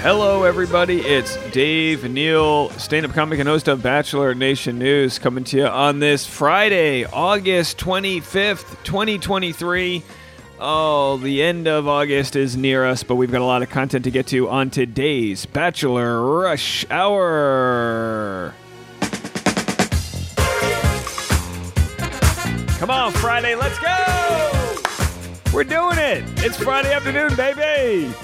Hello, everybody. It's Dave Neal, stand up comic and host of Bachelor Nation News, coming to you on this Friday, August 25th, 2023. Oh, the end of August is near us, but we've got a lot of content to get to on today's Bachelor Rush Hour. Come on, Friday, let's go! We're doing it! It's Friday afternoon, baby!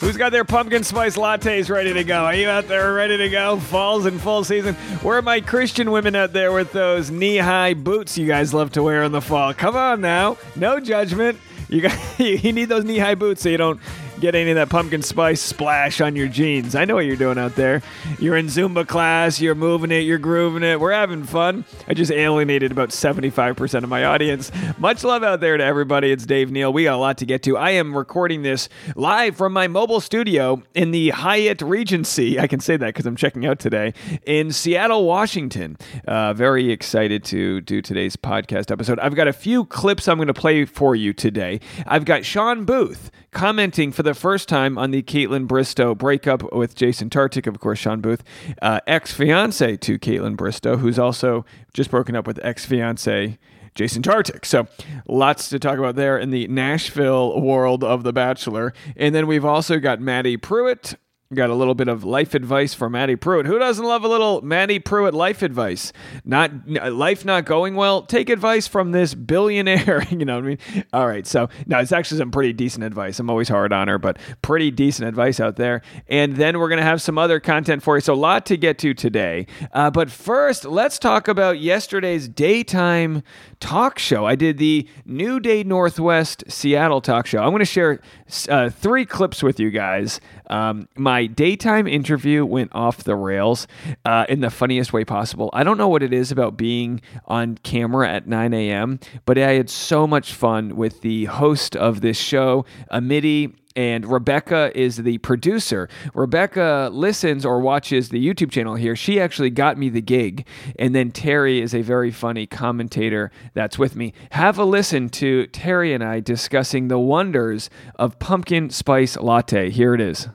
Who's got their pumpkin spice lattes ready to go? Are you out there ready to go? Fall's in full season. Where are my Christian women out there with those knee high boots you guys love to wear in the fall? Come on now. No judgment. You got you need those knee high boots so you don't get any of that pumpkin spice splash on your jeans. I know what you're doing out there. You're in Zumba class, you're moving it, you're grooving it. We're having fun. I just alienated about 75% of my audience. Much love out there to everybody. It's Dave Neal. We got a lot to get to. I am recording this live from my mobile studio in the Hyatt Regency. I can say that because I'm checking out today in Seattle, Washington. Uh, very excited to do today's podcast episode. I've got a few clips I'm going to play for you today. I've got Shawn Booth commenting for the first time on the Kaitlyn Bristowe breakup with Jason Tartick, of course, Shawn Booth, uh, ex fiance to Kaitlyn Bristowe, who's also just broken up with ex fiance. Jason Tartick. So, lots to talk about there in the Nashville world of The Bachelor. And then we've also got Madi Prewett, Got a little bit of life advice for Madi Prewett. Who doesn't love a little Madi Prewett life advice? Not life not going well. Take advice from this billionaire. you know what I mean? All right. So no, it's actually some pretty decent advice. I'm always hard on her, but pretty decent advice out there. And then we're gonna have some other content for you. So a lot to get to today. Uh, but first, let's talk about yesterday's daytime talk show. I did the New Day Northwest Seattle talk show. I'm gonna share uh, three clips with you guys. Um, my daytime interview went off the rails uh, in the funniest way possible. I don't know what it is about being on camera at 9 a.m., but I had so much fun with the host of this show, Amity and Rebecca is the producer. Rebecca listens or watches the YouTube channel here. She actually got me the gig. And then Terry is a very funny commentator that's with me. Have a listen to Terry and I discussing the wonders of pumpkin spice latte. Here it is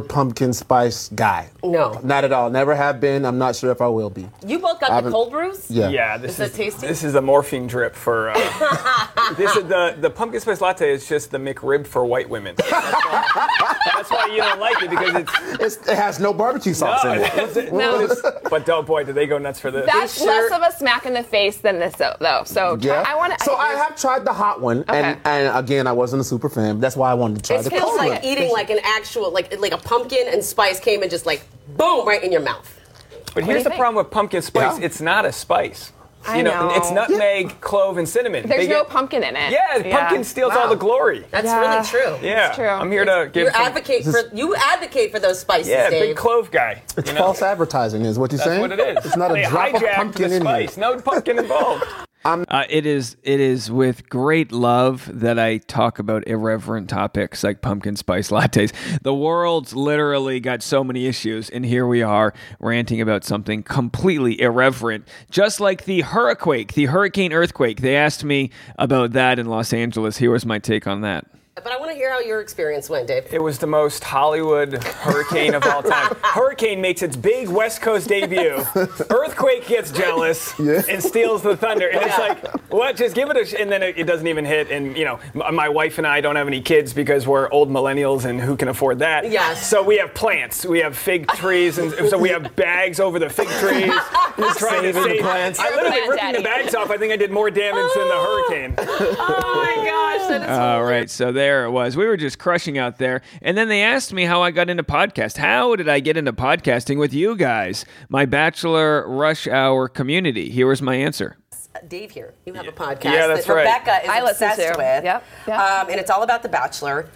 pumpkin spice guy. No. Not at all. Never have been. I'm not sure if I will be. You both got the cold brews? Yeah. Yeah, this Is is, that tasty? this is a morphine drip for. Uh, this is the the pumpkin spice latte is just the McRib for white women. That's why, that's why you don't like it because it's. It's, it has no barbecue sauce No, in it. it's- No. but oh boy, did they go nuts for this? That's sure- less of a smack in the face than this, though. though. So try- Yeah. I want to. so I have tried the hot one, and, Okay. and again, I wasn't a super fan. That's why I wanted to try It the feels cold like one. eating like an actual, like like a pumpkin and spice came and just like boom right in your mouth. but do here's the think? problem with pumpkin spice: Yeah. it's not a spice. I you know, know. it's nutmeg, clove, and cinnamon. There's They no pumpkin in it. Yeah, the pumpkin steals all the glory. That's Yeah. really true. Yeah, true. I'm here to give. You some- advocate for you advocate for those spices, yeah, Dave. big clove guy. It's you know? false advertising, is what you're That's saying? what it is. It's not a they drop of pumpkin the in here. spice. No pumpkin involved. Uh, it is it is with great love that I talk about irreverent topics like pumpkin spice lattes. The world's literally got so many issues, and here we are ranting about something completely irreverent, just like the hurricane, the hurricane earthquake. They asked me about that in Los Angeles. Here was my take on that. But I want to hear how your experience went, Dave. It was the most Hollywood hurricane of all time. Hurricane makes its big West Coast debut. Earthquake gets jealous Yeah. and steals the thunder. And it's like, what? Just give it a. Sh-. And then it, it doesn't even hit. And, you know, m- my wife and I don't have any kids because we're old millennials and who can afford that? Yes. So we have plants. We have fig trees. And so we have bags over the fig trees. Just trying to Saving the plants. I literally Plant ripping the bags off. I think I did more damage than the oh. hurricane. Oh my gosh, that is All right, so there it was. We were just crushing out there. And then they asked me how I got into podcast. How did I get into podcasting with you guys, my Bachelor Rush Hour community? Here was my answer. Dave here. You have a podcast Yeah, that's that right. Rebecca is I obsessed with. Yep, yep. Um, and it's all about The Bachelor.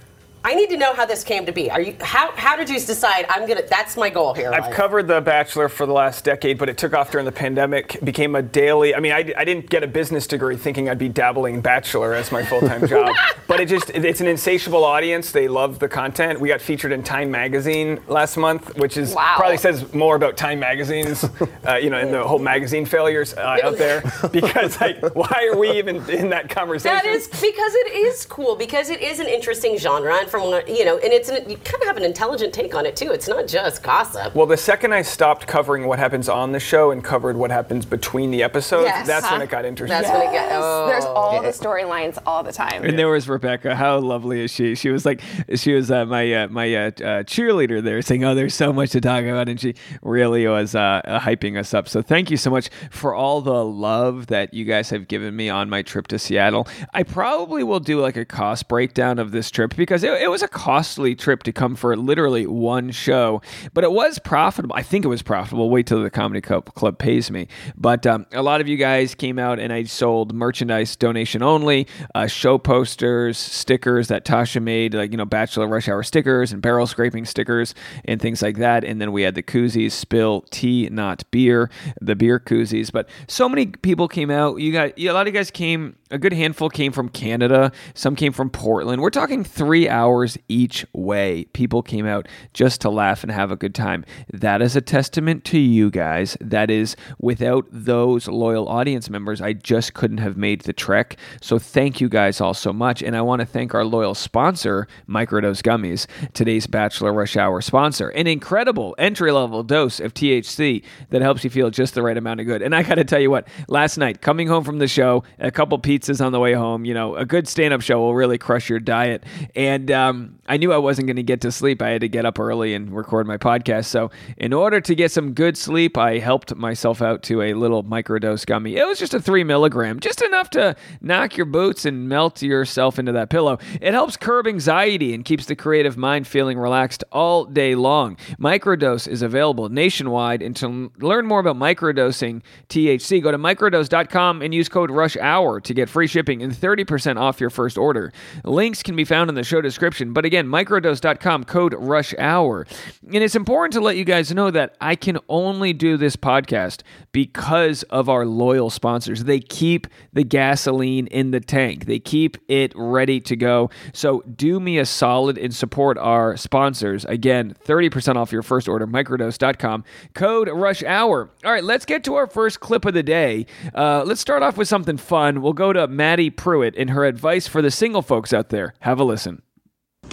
I need to know how this came to be. Are you how how did you decide I'm gonna that's my goal here? I've covered The Bachelor for the last decade, but it took off during the pandemic. Became a daily. I mean, I, I didn't get a business degree thinking I'd be dabbling in Bachelor as my full time job. But it just it's an insatiable audience. They love the content. We got featured in Time Magazine last month, which is Wow. probably says more about Time Magazine's, uh, you know, and the whole magazine failures uh, out there. Because like, why are we even in that conversation? That is because it is cool because it is an interesting genre. And from what you know, and it's an, you kind of have an intelligent take on it too. It's not just gossip. Well, the second I stopped covering what happens on the show and covered what happens between the episodes, Yes. that's when it got interesting. That's when it got. Oh. There's all the storylines all the time. And there was Rebecca. How lovely is she? She was like, she was uh, my uh, my uh, uh, cheerleader there, saying, "Oh, there's so much to talk about," and she really was uh, uh, hyping us up. So thank you so much for all the love that you guys have given me on my trip to Seattle. I probably will do like a cost breakdown of this trip because it, it was a costly trip to come for literally one show, but it was profitable. I think it was profitable. Wait till the comedy club, pays me. But um, a lot of you guys came out and I sold merchandise donation only, uh, show posters, stickers that Tasha made, like you know Bachelor Rush Hour stickers and barrel scraping stickers and things like that. And then we had the koozies, spill tea, not beer, the beer koozies. But so many people came out. You got a lot of you guys came. A good handful came from Canada. Some came from Portland. We're talking three hours each way. People came out just to laugh and have a good time. That is a testament to you guys. That is without those loyal audience members, I just couldn't have made the trek. So thank you guys all so much. And I want to thank our loyal sponsor, Microdose Gummies, today's Bachelor Rush Hour sponsor. An incredible entry level dose of THC that helps you feel just the right amount of good. And I got to tell you what, last night, coming home from the show, a couple pizzas on the way home, you know, a good stand up show will really crush your diet. And um, I knew I wasn't going to get to sleep. I had to get up early and record my podcast. So, in order to get some good sleep, I helped myself out to a little microdose gummy. It was just a three milligram, just enough to knock your boots and melt yourself into that pillow. It helps curb anxiety and keeps the creative mind feeling relaxed all day long. Microdose is available nationwide. And to learn more about microdosing THC, go to microdose.com and use code RUSH HOUR to get free shipping and 30% off your first order. Links can be found in the show description. But again, microdose.com, code RUSH HOUR. And it's important to let you guys know that I can only do this podcast because of our loyal sponsors. They keep the gasoline in the tank, they keep it ready to go. So do me a solid and support our sponsors. Again, 30% off your first order, microdose.com, code RUSH HOUR. All right, let's get to our first clip of the day. Uh, let's start off with something fun. We'll go to Madi Prewett and her advice for the single folks out there. Have a listen.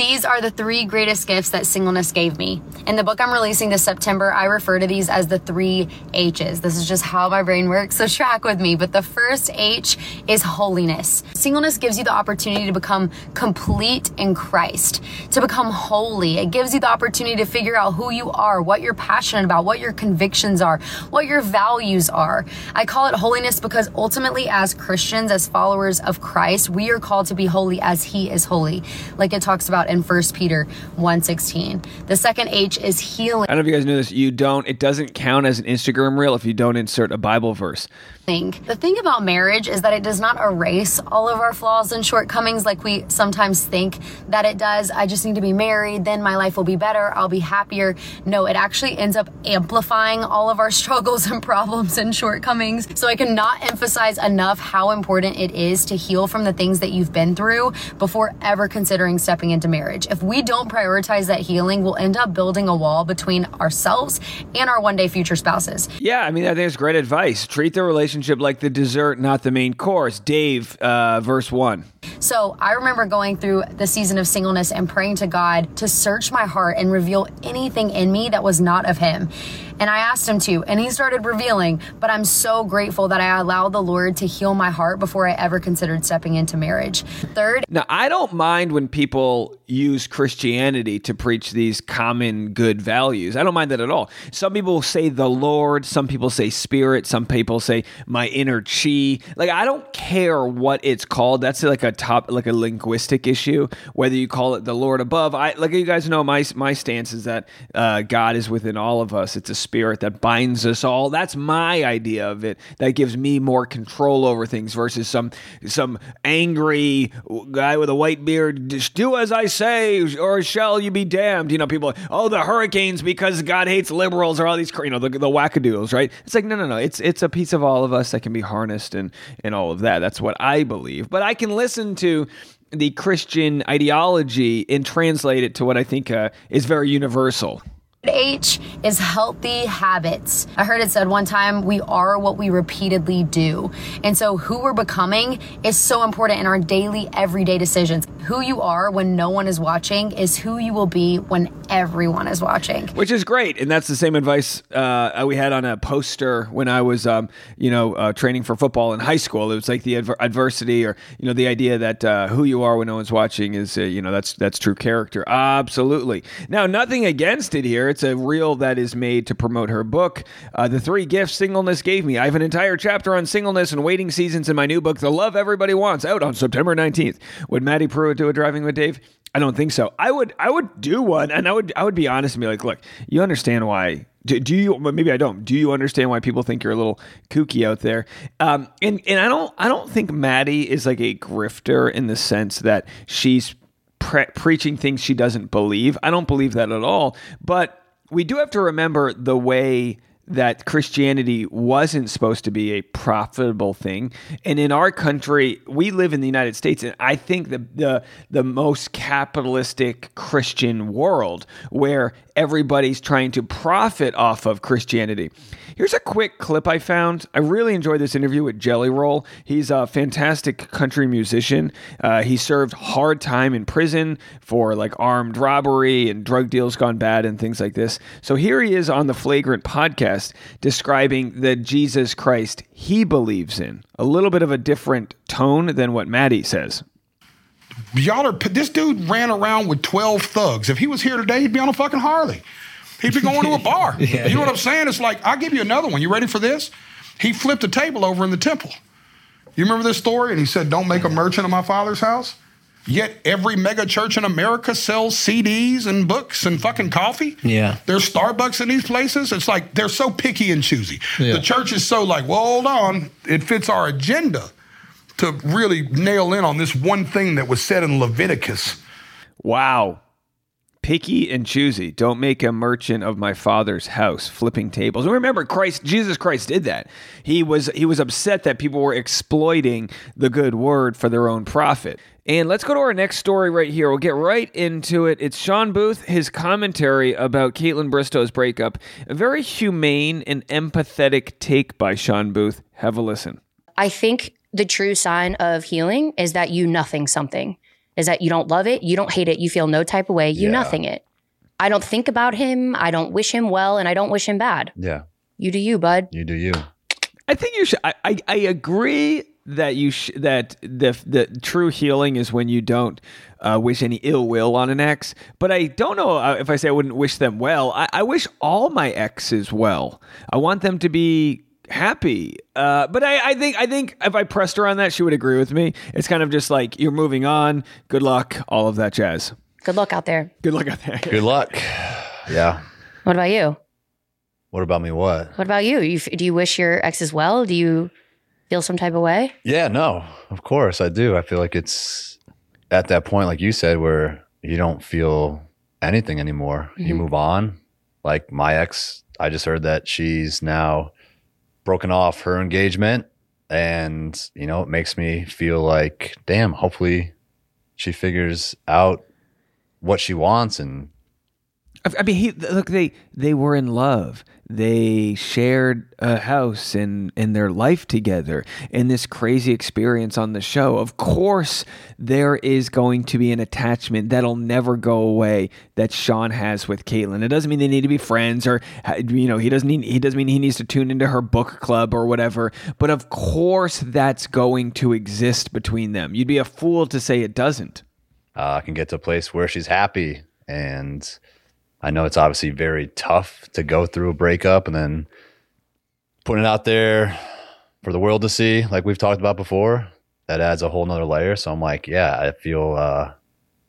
These are the three greatest gifts that singleness gave me. In the book I'm releasing this September, I refer to these as the three H's. This is just how my brain works, so track with me. But the first H is holiness. Singleness gives you the opportunity to become complete in Christ, to become holy. It gives you the opportunity to figure out who you are, what you're passionate about, what your convictions are, what your values are. I call it holiness because ultimately, as Christians, as followers of Christ, we are called to be holy as He is holy, like it talks about in 1 Peter 1:16. The second H is healing. I don't know if you guys knew this. You don't, it doesn't count as an Instagram reel if you don't insert a Bible verse. The thing about marriage is that it does not erase all of our flaws and shortcomings like we sometimes think that it does. I just need to be married, then my life will be better, I'll be happier. No, it actually ends up amplifying all of our struggles and problems and shortcomings. So I cannot emphasize enough how important it is to heal from the things that you've been through before ever considering stepping into marriage. If we don't prioritize that healing, we'll end up building a wall between ourselves and our one day future spouses. Yeah, I mean, I think it's great advice. Treat the relationship like the dessert, not the main course. Dave, uh, verse 1. So I remember going through the season of singleness and praying to God to search my heart and reveal anything in me that was not of Him. And I asked Him to, and He started revealing. But I'm so grateful that I allowed the Lord to heal my heart before I ever considered stepping into marriage. Third, Now, I don't mind when people use Christianity to preach these common good values. I don't mind that at all. Some people say the Lord, some people say spirit, some people say my inner chi. Like, I don't care what it's called. That's like a top, like a linguistic issue, whether you call it the Lord above. I, like you guys know, my, my stance is that uh, God is within all of us. It's a spirit that binds us all. That's my idea of it. That gives me more control over things versus some, some angry guy with a white beard. Just do as I say, or shall you be damned? You know, people, oh, the hurricanes because God hates liberals, or all these, you know, the, the wackadoodles, right? It's like, no, no, no. It's it's a piece of all of us that can be harnessed and and all of that. That's what I believe. But I can listen to the Christian ideology and translate it to what I think uh, is very universal. H is healthy habits. I heard it said one time, we are what we repeatedly do. And so, who we're becoming is so important in our daily, everyday decisions. who you are when no one is watching is who you will be when everyone is watching. Which is great, and that's the same advice uh, we had on a poster when I was, um, you know, uh, training for football in high school. It was like the adver- adversity, or you know, the idea that uh, who you are when no one's watching is, uh, you know, that's that's true character. Absolutely. Now, nothing against it here. It's a reel that is made to promote her book, uh, "The Three Gifts Singleness Gave Me." I have an entire chapter on singleness and waiting seasons in my new book, "The Love Everybody Wants," out on September nineteenth. Would Madi Prewett do a driving with Dave? I don't think so. I would I would do one, and I would I would be honest and be like, look, you understand why? Do, do you? Maybe I don't. Do you understand why people think you're a little kooky out there? Um, and and I don't I don't think Madi is like a grifter in the sense that she's pre- preaching things she doesn't believe. I don't believe that at all. But we do have to remember the way that Christianity wasn't supposed to be a profitable thing. And in our country, we live in the United States, and I think the the, the most capitalistic Christian world where everybody's trying to profit off of Christianity. Here's a quick clip I found. I really enjoyed this interview with Jelly Roll. He's a fantastic country musician. Uh, he served hard time in prison for like armed robbery and drug deals gone bad and things like this. So here he is on the Flagrant podcast describing the Jesus Christ he believes in. A little bit of a different tone than what Madi says. Y'all are this dude ran around with 12 thugs. If he was here today, he'd be on a fucking Harley. He'd be going to a bar. you know what I'm saying? It's like, I'll give you another one. You ready for this? He flipped a table over in the temple. You remember this story? And he said, Don't make a merchant of my father's house. Yet every mega church in America sells CDs and books and fucking coffee. Yeah. There's Starbucks in these places. It's like they're so picky and choosy. Yeah. The church is so like, well, hold on. It fits our agenda to really nail in on this one thing that was said in Leviticus. Wow. Picky and choosy. Don't make a merchant of my father's house, flipping tables. And remember, Christ, Jesus Christ did that. He was he was upset that people were exploiting the good word for their own profit. And let's go to our next story right here. We'll get right into it. It's Shawn Booth, his commentary about Kaitlyn Bristowe's breakup. A very humane and empathetic take by Shawn Booth. Have a listen. I think the true sign of healing is that you nothing something. Is that you don't love it, you don't hate it, you feel no type of way, you Yeah. nothing it. I don't think about him, I don't wish him well, and I don't wish him bad. Yeah, You do you, bud. you do you. I think you should. I, I, I agree that you sh- that the the true healing is when you don't uh, wish any ill will on an ex. But I don't know uh, if I say I wouldn't wish them well. I, I wish all my exes well. I want them to be happy. Uh, but I, I think I think if I pressed her on that, she would agree with me. It's kind of just like you're moving on. Good luck, all of that jazz. Good luck out there. Good luck out there. Good luck. Yeah. What about you? What about me? What? What about you? you f- do you wish your exes well? Do you feel some type of way? Yeah, no, of course I do. I feel like it's at that point, like you said, where you don't feel anything anymore. You Mhm. move on. Like my ex, I just heard that she's now broken off her engagement. And, you know, it makes me feel like, damn, hopefully she figures out what she wants and I- I mean, he look they they were in love. They shared a house and and their life together in this crazy experience on the show. Of course, there is going to be an attachment that'll never go away that Shawn has with Kaitlyn. It doesn't mean they need to be friends or you know he doesn't need he doesn't mean he needs to tune into her book club or whatever. But of course, that's going to exist between them. You'd be a fool to say it doesn't. uh, can get to a place where she's happy. And I know it's obviously very tough to go through a breakup and then putting it out there for the world to see, like we've talked about before. That adds a whole nother layer. So I'm like, yeah, I feel, uh,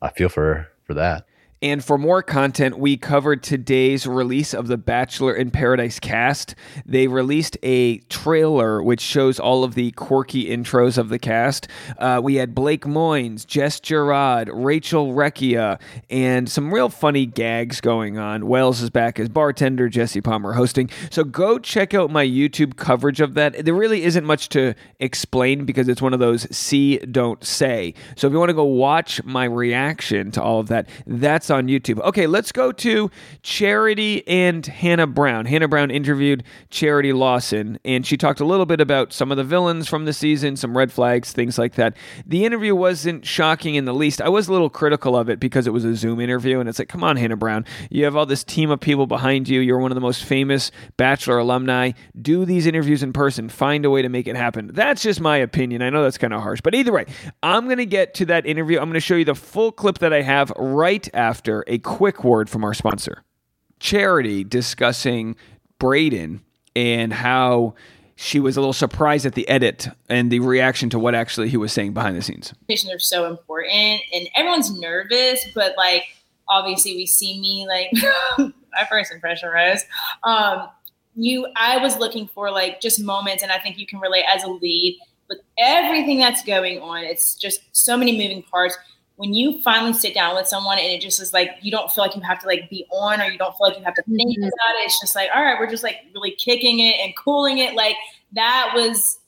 I feel for for that. And for more content, we covered today's release of the Bachelor in Paradise cast. They released a trailer which shows all of the quirky intros of the cast. Uh, we had Blake Moynes, Jess Girod, Rachel Recchia, and some real funny gags going on. Wells is back as bartender, Jesse Palmer hosting. So go check out my YouTube coverage of that. There really isn't much to explain because it's one of those see, don't say. So if you want to go watch my reaction to all of that, that's on YouTube. Okay, let's go to Charity and Hannah Brown. Hannah Brown interviewed Charity Lawson, and she talked a little bit about some of the villains from the season, some red flags, things like that. The interview wasn't shocking in the least. I was a little critical of it because it was a Zoom interview, and it's like, come on, Hannah Brown, you have all this team of people behind you. You're one of the most famous Bachelor alumni. Do these interviews in person. Find a way to make it happen. That's just my opinion. I know that's kind of harsh, but either way, I'm going to get to that interview. I'm going to show you the full clip that I have right after a quick word from our sponsor. Charity discussing Brayden and how she was a little surprised at the edit and the reaction to what actually he was saying behind the scenes. Conversations are so important, and everyone's nervous, but like obviously we see me like my first impression, Rose. Um, you, I was looking for like just moments, and I think you can relate as a lead with everything that's going on. It's just so many moving parts when you finally sit down with someone and it just is like you don't feel like you have to like be on or you don't feel like you have to think Mhm. about it. It's just like all right we're just like really kicking it and cooling it. Like that was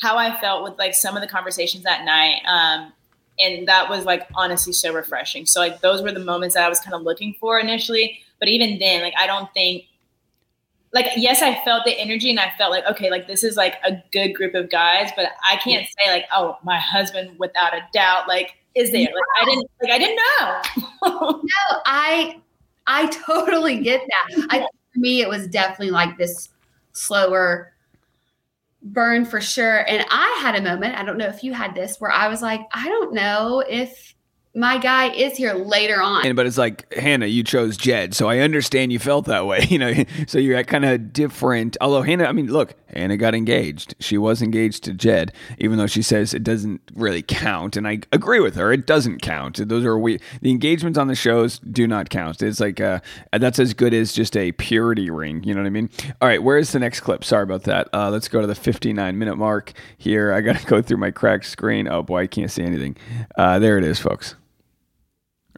how i felt with like some of the conversations that night um and that was like honestly so refreshing. So like those were the moments that i was kind of looking for initially but even then like i don't think like yes i felt the energy and i felt like okay like this is like a good group of guys but i can't say like oh my husband without a doubt like is there like i didn't like i didn't know no, I I totally get that. I for me it was definitely like this slower burn for sure. And I had a moment, I don't know if you had this, where I was like, I don't know if my guy is here later on. And but it's like Hannah, you chose Jed, so I understand you felt that way. You know, so you're kind of different. Although Hannah, I mean, look, Hannah got engaged. She was engaged to Jed, even though she says it doesn't really count. And I agree with her; it doesn't count. Those are we. The engagements on the shows do not count. It's like uh, that's as good as just a purity ring. You know what I mean? All right, where's the next clip? Sorry about that. Uh, let's go to the 59 minute mark here. I got to go through my cracked screen. Oh boy, I can't see anything. Uh, there it is, folks.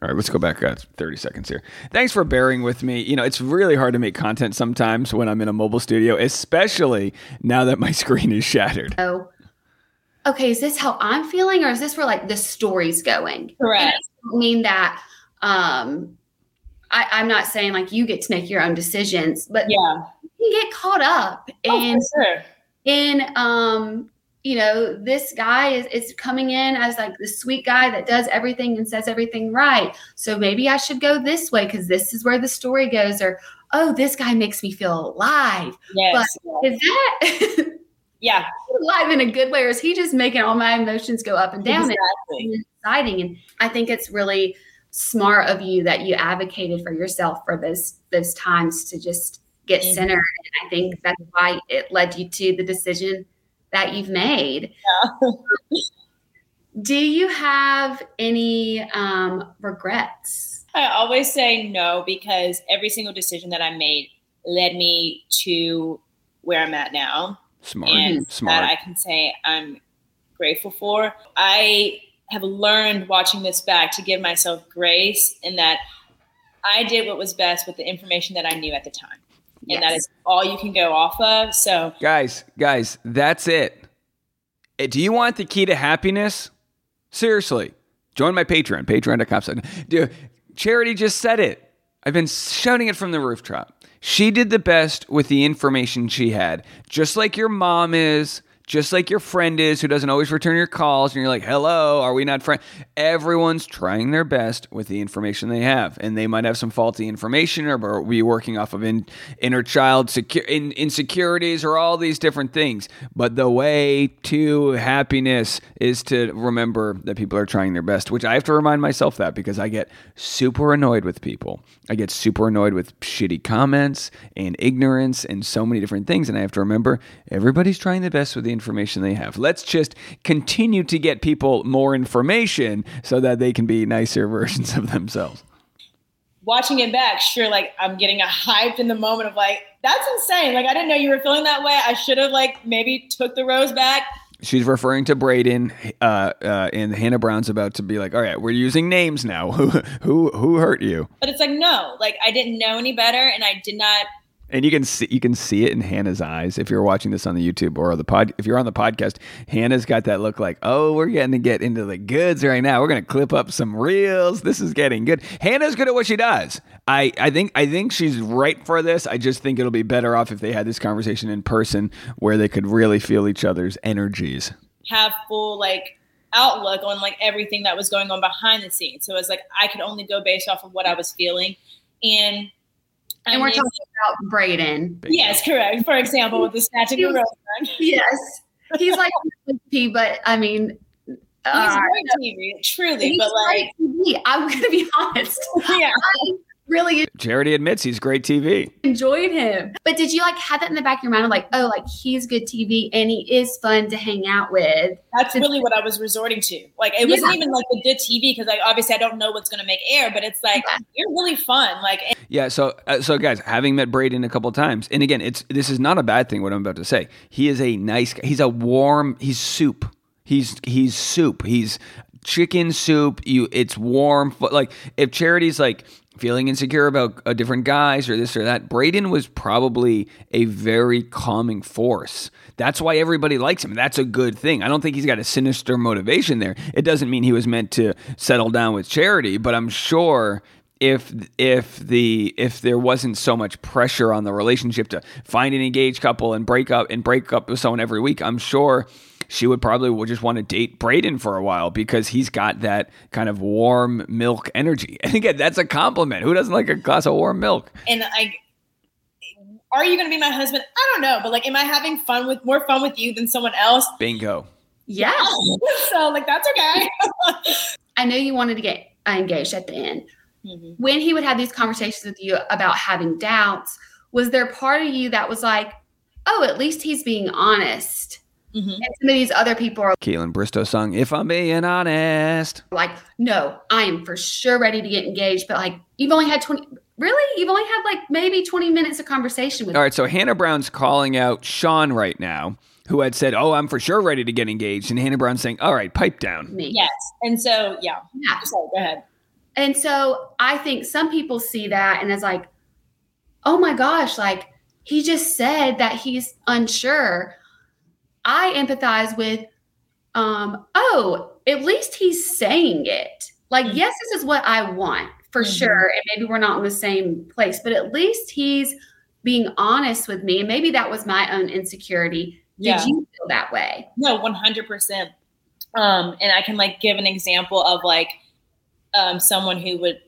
All right, let's go back uh, 30 seconds here. Thanks for bearing with me. You know, it's really hard to make content sometimes when I'm in a mobile studio, especially now that my screen is shattered. Oh, okay, is this how I'm feeling, or is this where like the story's going? Correct. And I don't mean that um I, I'm not saying like you get to make your own decisions, but yeah, you can get caught up Oh, in for sure. in um you know this guy is, is coming in as like the sweet guy that does everything and says everything right. So maybe i should go this way because this is where the story goes or oh this guy makes me feel alive. Yes, but is that yeah. alive in a good way or is he just making all my emotions go up and down Exactly. and exciting? And i think it's really smart of you that you advocated for yourself for those those times to just get Mhm. centered. And i think that's why it led you to the decision that you've made do you have any um, regrets I always say no because every single decision that I made led me to where I'm at now. Smart. And Smart. that I can say I'm grateful for. I have learned watching this back to give myself grace in that I did what was best with the information that I knew at the time. And that Yes. is all you can go off of. So Guys, guys, that's it. Eh, Do you want the key to happiness? Seriously, join my Patreon, patreon.com. Dude, Charity just said it. I've been shouting it from the rooftop. She did the best with the information she had, just like your mom is, just like your friend is who doesn't always return your calls. And you're like, hello, are we not friends? Everyone's trying their best with the information they have. And they might have some faulty information or be working off of in, inner child secu- in, insecurities or all these different things. But the way to happiness is to remember that people are trying their best, which I have to remind myself that because I get super annoyed with people. I get super annoyed with shitty comments and ignorance and so many different things. And I have to remember everybody's trying the best with the information they have. Let's just continue to get people more information so that they can be nicer versions of themselves. watching it back, sure, like I'm getting a hyped in the moment of like, that's insane. Like I didn't know you were feeling that way. I should have like maybe took the rose back. She's referring to Brayden, uh, uh, and Hannah Brown's about to be like, "All right, we're using names now. Who, who, who hurt you?" But it's like, no, like I didn't know any better and I did not And you can see you can see it in Hannah's eyes if you're watching this on the YouTube or the pod. If you're on the podcast, Hannah's got that look like, oh, we're getting to get into the goods right now. We're gonna clip up some reels. This is getting good. Hannah's good at what she does. I, I think I think she's right for this. I just think it'll be better off if they had this conversation in person where they could really feel each other's energies. have full like outlook on like everything that was going on behind the scenes. So it's like I could only go based off of what I was feeling. And And we're talking about Brayden. Yes, correct. For example, with the snatching was- rose. Yes. He's like but I mean, He's uh, great TV, truly. but like, TV. I'm going to be honest. yeah. I really Charity admits he's great TV. enjoyed him. But did you like have that in the back of your mind of like, oh, like he's good TV and he is fun to hang out with? That's really what I was resorting to. Like, it wasn't Yeah. even like the good TV because, like, obviously, I don't know what's going to make air, but it's like you're really fun. Like, and- Yeah, so uh, so guys, having met Brayden a couple times, and again, it's this is not a bad thing. What I'm about to say, he is a nice. guy. He's a warm. He's soup. He's he's soup. He's chicken soup. You, it's warm. fu- Like if Charity's like feeling insecure about uh, different guys or this or that, Brayden was probably a very calming force. That's why everybody likes him. That's a good thing. I don't think he's got a sinister motivation there. It doesn't mean he was meant to settle down with Charity, but I'm sure if if the if there wasn't so much pressure on the relationship to find an engaged couple and break up and break up with someone every week, I'm sure she would probably just want to date Brayden for a while because he's got that kind of warm milk energy. And again, that's a compliment. Who doesn't like a glass of warm milk? and I, are you going to be my husband? I don't know, but like, am I having fun with more fun with you than someone else? Bingo. Yeah. so, like, that's okay. I know you wanted to get engaged at the end. Mm-hmm. When he would have these conversations with you about having doubts, was there part of you that was like, oh, at least he's being honest? Mm-hmm. And some of these other people are Kaitlyn Bristowe song, If I'm Being Honest. like, no, I am for sure ready to get engaged. But like, you've only had 20, really? You've only had like maybe 20 minutes of conversation with All right, so Hannah Brown's calling out Sean right now, who had said, Oh, I'm for sure ready to get engaged. And Hannah Brown's saying, All right, pipe down. me. yes. And so, yeah. Yeah. Sorry, go ahead. And so I think some people see that and it's like, oh my gosh, like he just said that he's unsure. I empathize with, um, oh, at least he's saying it. Like, yes, this is what I want for Mhm. sure. And maybe we're not in the same place, but at least he's being honest with me. And maybe that was my own insecurity. Did Yeah. you feel that way? No, one hundred percent. Um, and I can like give an example of like um someone who would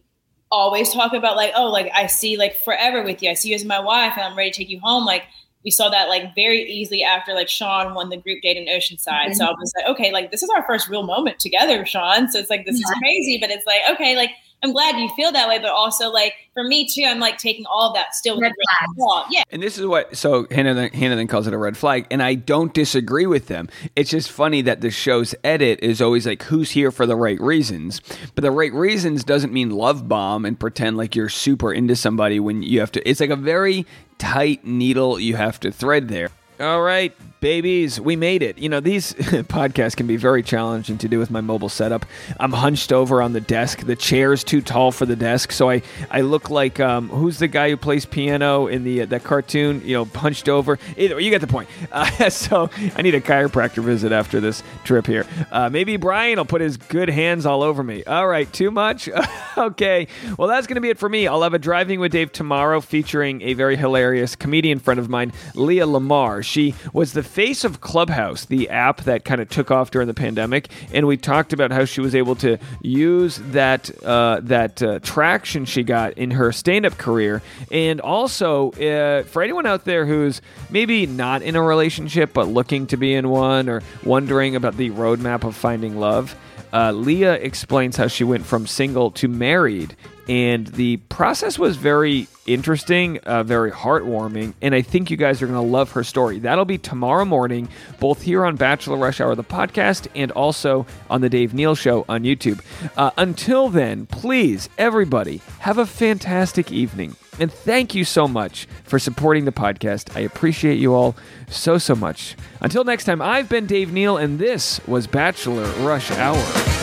always talk about like, oh, like I see like forever with you. I see you as my wife, and I'm ready to take you home. Like we saw that like very easily after like Sean won the group date in Oceanside. So mm-hmm. I was like, okay, like this is our first real moment together, Sean. So it's like this is crazy, but it's like okay, like I'm glad you feel that way, but also like for me too, I'm like taking all of that still Red a grain of salt. Yeah, And this is what so Hannah then, Hannah then calls it a red flag, and I don't disagree with them. It's just funny that the show's edit is always like who's here for the right reasons, but the right reasons doesn't mean love bomb and pretend like you're super into somebody when you have to. It's like a very tight needle you have to thread there. All right, babies, we made it. You know, these podcasts can be very challenging to do with my mobile setup. I'm hunched over on the desk. The chair's too tall for the desk, so I, I look like um, who's the guy who plays piano in the uh, that cartoon? You know, hunched over. Either way, you get the point. Uh, so I need a chiropractor visit after this trip here. Uh, maybe Brian will put his good hands all over me. All right, too much. okay, well that's gonna be it for me. I'll have a driving with Dave tomorrow, featuring a very hilarious comedian friend of mine, Leah Lamarr. She was the face of Clubhouse, the app that kind of took off during the pandemic, and we talked about how she was able to use that uh, that uh, traction she got in her stand-up career, and also uh, for anyone out there who's maybe not in a relationship but looking to be in one, or wondering about the roadmap of finding love. Uh, Leah explains how she went from single to married, and the process was very interesting, uh, very heartwarming, and I think you guys are going to love her story. That'll be tomorrow morning, both here on Bachelor Rush Hour, the podcast, and also on the Dave Neal Show on YouTube. Uh, until then, please, everybody, have a fantastic evening. And thank you so much for supporting the podcast. I appreciate you all so, so much. Until next time, I've been Dave Neal, and this was Bachelor Rush Hour.